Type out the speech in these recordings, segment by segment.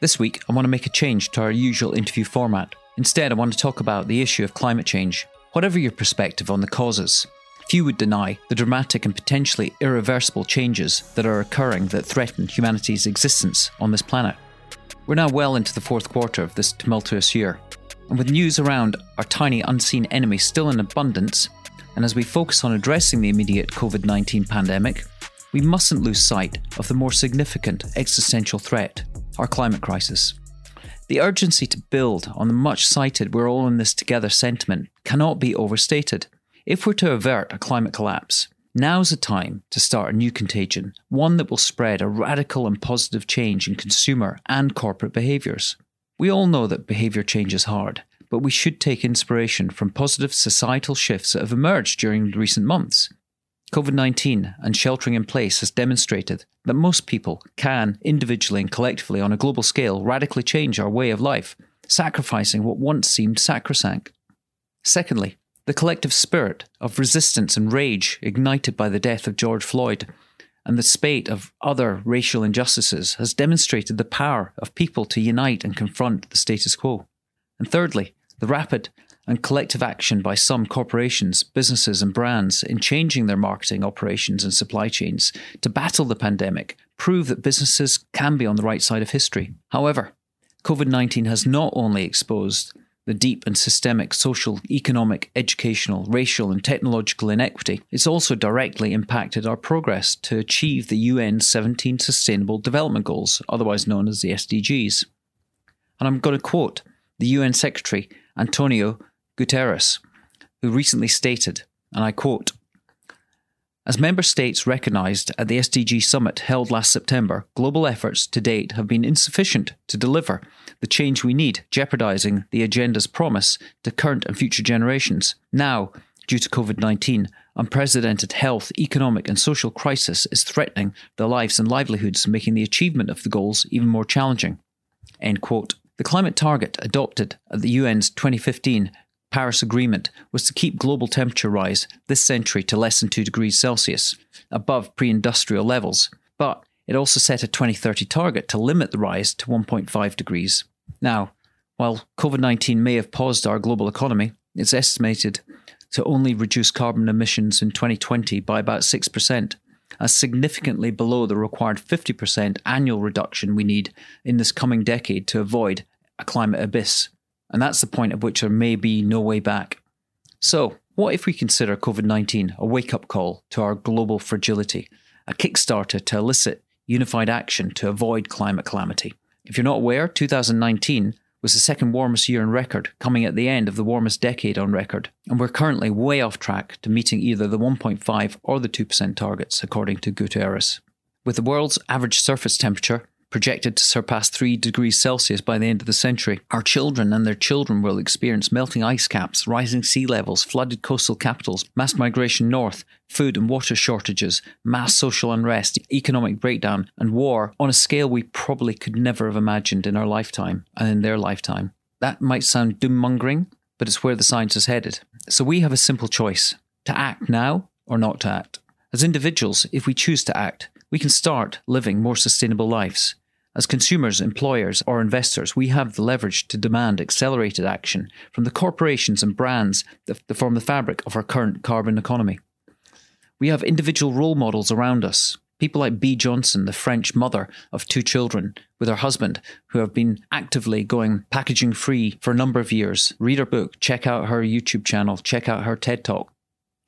This week, I want to make a change to our usual interview format. Instead, I want to talk about the issue of climate change. Whatever your perspective on the causes, few would deny the dramatic and potentially irreversible changes that are occurring that threaten humanity's existence on this planet. We're now well into the fourth quarter of this tumultuous year, and with news around our tiny unseen enemy still in abundance, and as we focus on addressing the immediate COVID 19 pandemic, we mustn't lose sight of the more significant existential threat our climate crisis. The urgency to build on the much cited we're all in this together sentiment cannot be overstated. If we're to avert a climate collapse, now's the time to start a new contagion, one that will spread a radical and positive change in consumer and corporate behaviours. We all know that behaviour change is hard, but we should take inspiration from positive societal shifts that have emerged during recent months. COVID 19 and sheltering in place has demonstrated that most people can, individually and collectively on a global scale, radically change our way of life, sacrificing what once seemed sacrosanct. Secondly, the collective spirit of resistance and rage ignited by the death of George Floyd and the spate of other racial injustices has demonstrated the power of people to unite and confront the status quo. And thirdly, the rapid and collective action by some corporations, businesses, and brands in changing their marketing operations and supply chains to battle the pandemic prove that businesses can be on the right side of history. However, COVID 19 has not only exposed the deep and systemic social, economic, educational, racial, and technological inequity, it's also directly impacted our progress to achieve the UN's 17 Sustainable Development Goals, otherwise known as the SDGs. And I'm going to quote the UN Secretary Antonio Guterres, who recently stated, and I quote, as member states recognised at the SDG summit held last September, global efforts to date have been insufficient to deliver the change we need, jeopardising the agenda's promise to current and future generations. Now, due to COVID 19, unprecedented health, economic, and social crisis is threatening their lives and livelihoods, making the achievement of the goals even more challenging. End quote. The climate target adopted at the UN's 2015 Paris Agreement was to keep global temperature rise this century to less than 2 degrees Celsius, above pre industrial levels, but it also set a 2030 target to limit the rise to 1.5 degrees. Now, while COVID 19 may have paused our global economy, it's estimated to only reduce carbon emissions in 2020 by about 6%, as significantly below the required 50% annual reduction we need in this coming decade to avoid a climate abyss. And that's the point at which there may be no way back. So, what if we consider COVID 19 a wake up call to our global fragility, a kickstarter to elicit unified action to avoid climate calamity? If you're not aware, 2019 was the second warmest year on record, coming at the end of the warmest decade on record, and we're currently way off track to meeting either the 1.5 or the 2% targets, according to Guterres. With the world's average surface temperature projected to surpass 3 degrees Celsius by the end of the century. Our children and their children will experience melting ice caps, rising sea levels, flooded coastal capitals, mass migration north, food and water shortages, mass social unrest, economic breakdown, and war on a scale we probably could never have imagined in our lifetime and in their lifetime. That might sound doom mongering, but it's where the science is headed. So we have a simple choice to act now or not to act. As individuals, if we choose to act, we can start living more sustainable lives. As consumers, employers, or investors, we have the leverage to demand accelerated action from the corporations and brands that form the fabric of our current carbon economy. We have individual role models around us. People like Bea Johnson, the French mother of two children, with her husband, who have been actively going packaging free for a number of years. Read her book, check out her YouTube channel, check out her TED Talk.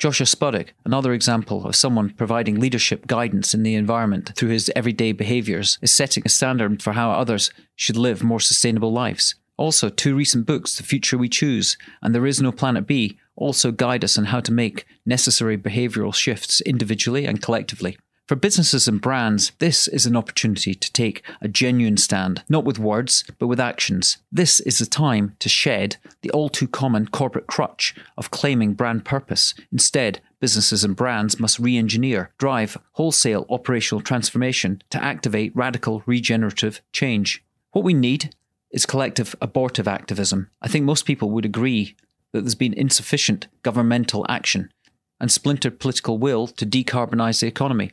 Joshua Spodek, another example of someone providing leadership guidance in the environment through his everyday behaviours, is setting a standard for how others should live more sustainable lives. Also, two recent books, The Future We Choose and There Is No Planet B, also guide us on how to make necessary behavioural shifts individually and collectively. For businesses and brands, this is an opportunity to take a genuine stand, not with words, but with actions. This is the time to shed the all too common corporate crutch of claiming brand purpose. Instead, businesses and brands must re engineer, drive wholesale operational transformation to activate radical regenerative change. What we need is collective abortive activism. I think most people would agree that there's been insufficient governmental action and splintered political will to decarbonise the economy.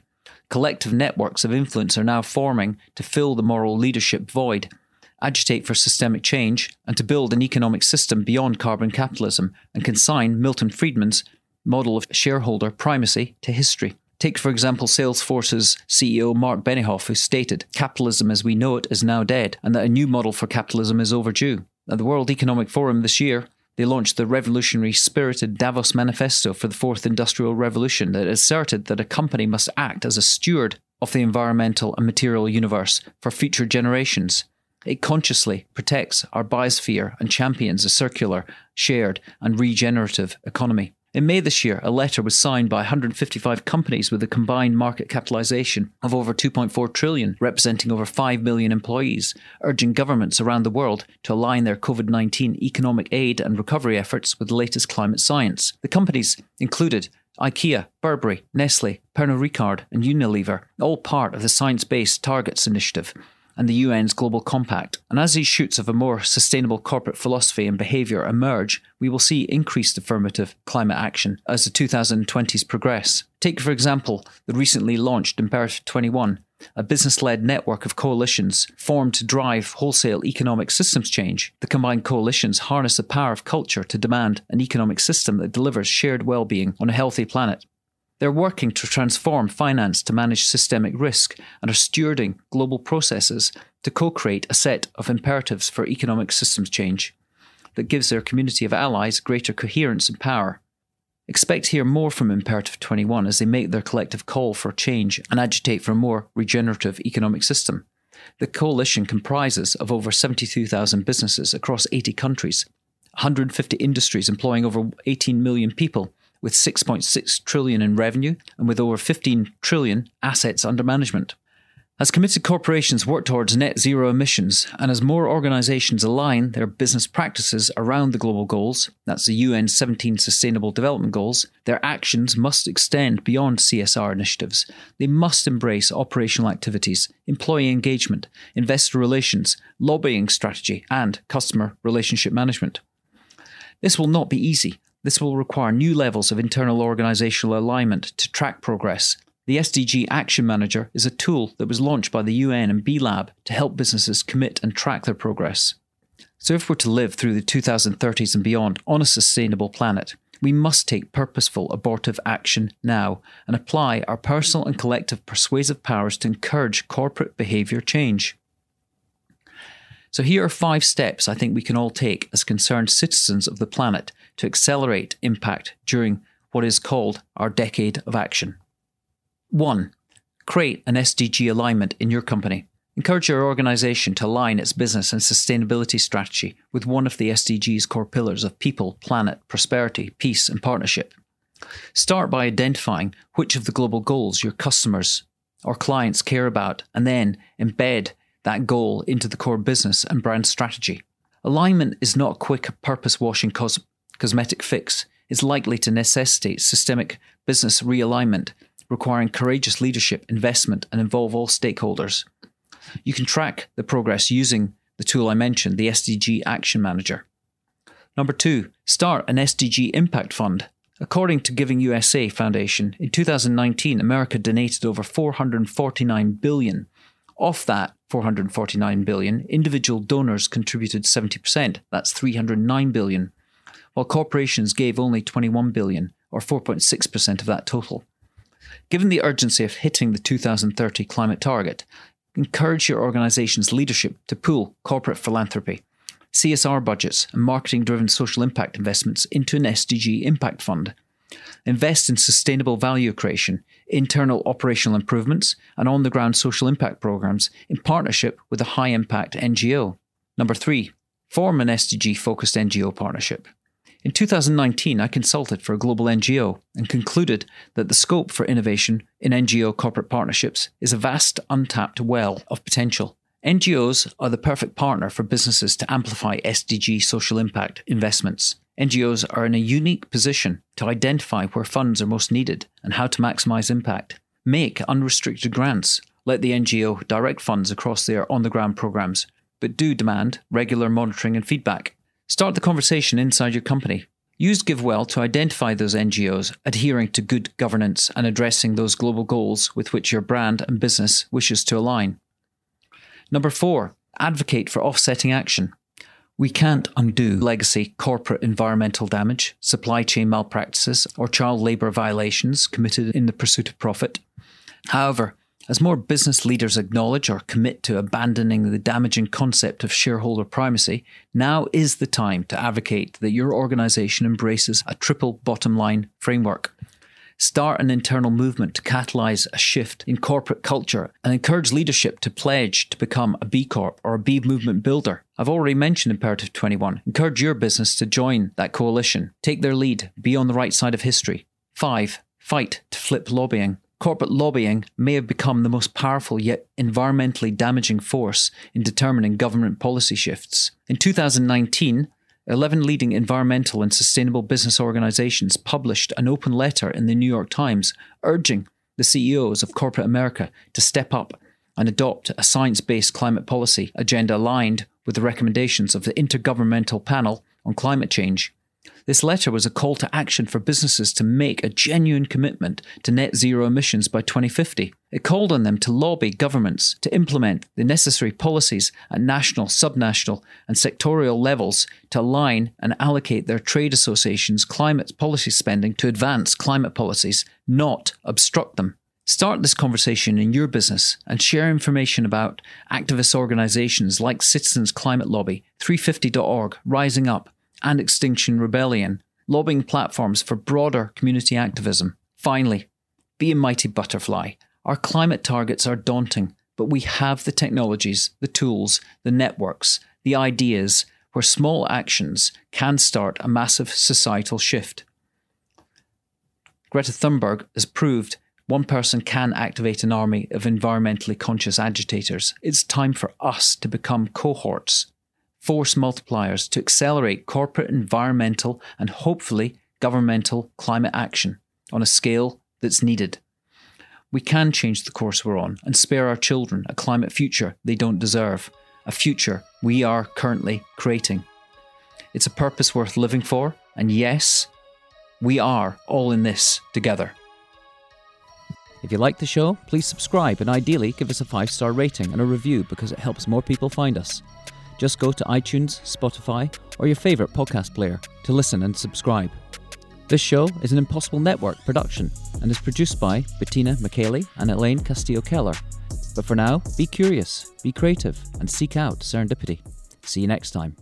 Collective networks of influence are now forming to fill the moral leadership void, agitate for systemic change, and to build an economic system beyond carbon capitalism and consign Milton Friedman's model of shareholder primacy to history. Take, for example, Salesforce's CEO Marc Benioff, who stated, Capitalism as we know it is now dead, and that a new model for capitalism is overdue. At the World Economic Forum this year, they launched the revolutionary spirited Davos Manifesto for the Fourth Industrial Revolution that asserted that a company must act as a steward of the environmental and material universe for future generations. It consciously protects our biosphere and champions a circular, shared, and regenerative economy. In May this year, a letter was signed by 155 companies with a combined market capitalization of over 2.4 trillion, representing over 5 million employees, urging governments around the world to align their COVID-19 economic aid and recovery efforts with the latest climate science. The companies included IKEA, Burberry, Nestle, Pernod Ricard, and Unilever, all part of the Science Based Targets Initiative, and the UN's Global Compact. And as these shoots of a more sustainable corporate philosophy and behaviour emerge, we will see increased affirmative climate action as the 2020s progress. Take, for example, the recently launched Imperative 21, a business led network of coalitions formed to drive wholesale economic systems change. The combined coalitions harness the power of culture to demand an economic system that delivers shared well being on a healthy planet. They're working to transform finance to manage systemic risk and are stewarding global processes to co create a set of imperatives for economic systems change that gives their community of allies greater coherence and power. Expect to hear more from Imperative 21 as they make their collective call for change and agitate for a more regenerative economic system. The coalition comprises of over 72,000 businesses across 80 countries, 150 industries employing over 18 million people, with 6.6 trillion in revenue and with over 15 trillion assets under management. As committed corporations work towards net zero emissions, and as more organizations align their business practices around the global goals, that's the UN 17 Sustainable Development Goals, their actions must extend beyond CSR initiatives. They must embrace operational activities, employee engagement, investor relations, lobbying strategy, and customer relationship management. This will not be easy, this will require new levels of internal organizational alignment to track progress. The SDG Action Manager is a tool that was launched by the UN and B Lab to help businesses commit and track their progress. So, if we're to live through the 2030s and beyond on a sustainable planet, we must take purposeful abortive action now and apply our personal and collective persuasive powers to encourage corporate behaviour change. So, here are five steps I think we can all take as concerned citizens of the planet to accelerate impact during what is called our decade of action. 1. Create an SDG alignment in your company. Encourage your organization to align its business and sustainability strategy with one of the SDG's core pillars of people, planet, prosperity, peace, and partnership. Start by identifying which of the global goals your customers or clients care about and then embed that goal into the core business and brand strategy. Alignment is not a quick purpose washing cos- cosmetic fix, is likely to necessitate systemic business realignment, requiring courageous leadership, investment, and involve all stakeholders. You can track the progress using the tool I mentioned, the SDG Action Manager. Number two, start an SDG Impact Fund. According to Giving USA Foundation, in 2019, America donated over 449 billion. Of that 449 billion, individual donors contributed 70%, that's 309 billion, while corporations gave only 21 billion, or 4.6% of that total. Given the urgency of hitting the 2030 climate target, encourage your organization's leadership to pool corporate philanthropy, CSR budgets, and marketing driven social impact investments into an SDG impact fund. Invest in sustainable value creation, internal operational improvements, and on the ground social impact programs in partnership with a high impact NGO. Number three, form an SDG focused NGO partnership. In 2019, I consulted for a global NGO and concluded that the scope for innovation in NGO corporate partnerships is a vast untapped well of potential. NGOs are the perfect partner for businesses to amplify SDG social impact investments. NGOs are in a unique position to identify where funds are most needed and how to maximize impact. Make unrestricted grants. Let the NGO direct funds across their on the ground programs, but do demand regular monitoring and feedback. Start the conversation inside your company. Use GiveWell to identify those NGOs adhering to good governance and addressing those global goals with which your brand and business wishes to align. Number four, Advocate for offsetting action. We can't undo legacy corporate environmental damage, supply chain malpractices, or child labour violations committed in the pursuit of profit. However, as more business leaders acknowledge or commit to abandoning the damaging concept of shareholder primacy, now is the time to advocate that your organisation embraces a triple bottom line framework start an internal movement to catalyze a shift in corporate culture and encourage leadership to pledge to become a B Corp or a B movement builder. I've already mentioned Imperative 21. Encourage your business to join that coalition. Take their lead. Be on the right side of history. 5. Fight to flip lobbying. Corporate lobbying may have become the most powerful yet environmentally damaging force in determining government policy shifts. In 2019, 11 leading environmental and sustainable business organizations published an open letter in the New York Times urging the CEOs of corporate America to step up and adopt a science based climate policy agenda aligned with the recommendations of the Intergovernmental Panel on Climate Change this letter was a call to action for businesses to make a genuine commitment to net zero emissions by 2050. It called on them to lobby governments to implement the necessary policies at national, subnational, and sectorial levels to align and allocate their trade associations' climate policy spending to advance climate policies, not obstruct them. Start this conversation in your business and share information about activist organizations like Citizens Climate Lobby, 350.org, Rising Up, and Extinction Rebellion, lobbying platforms for broader community activism. Finally, be a mighty butterfly. Our climate targets are daunting, but we have the technologies, the tools, the networks, the ideas where small actions can start a massive societal shift. Greta Thunberg has proved one person can activate an army of environmentally conscious agitators. It's time for us to become cohorts force multipliers to accelerate corporate, environmental, and hopefully governmental climate action on a scale that's needed. We can change the course we're on and spare our children a climate future they don't deserve, a future we are currently creating. It's a purpose worth living for, and yes, we are all in this together. If you like the show, please subscribe and ideally give us a five star rating and a review because it helps more people find us. Just go to iTunes, Spotify, or your favourite podcast player to listen and subscribe. This show is an Impossible Network production and is produced by Bettina McKaylee and Elaine Castillo Keller. But for now, be curious, be creative, and seek out serendipity. See you next time.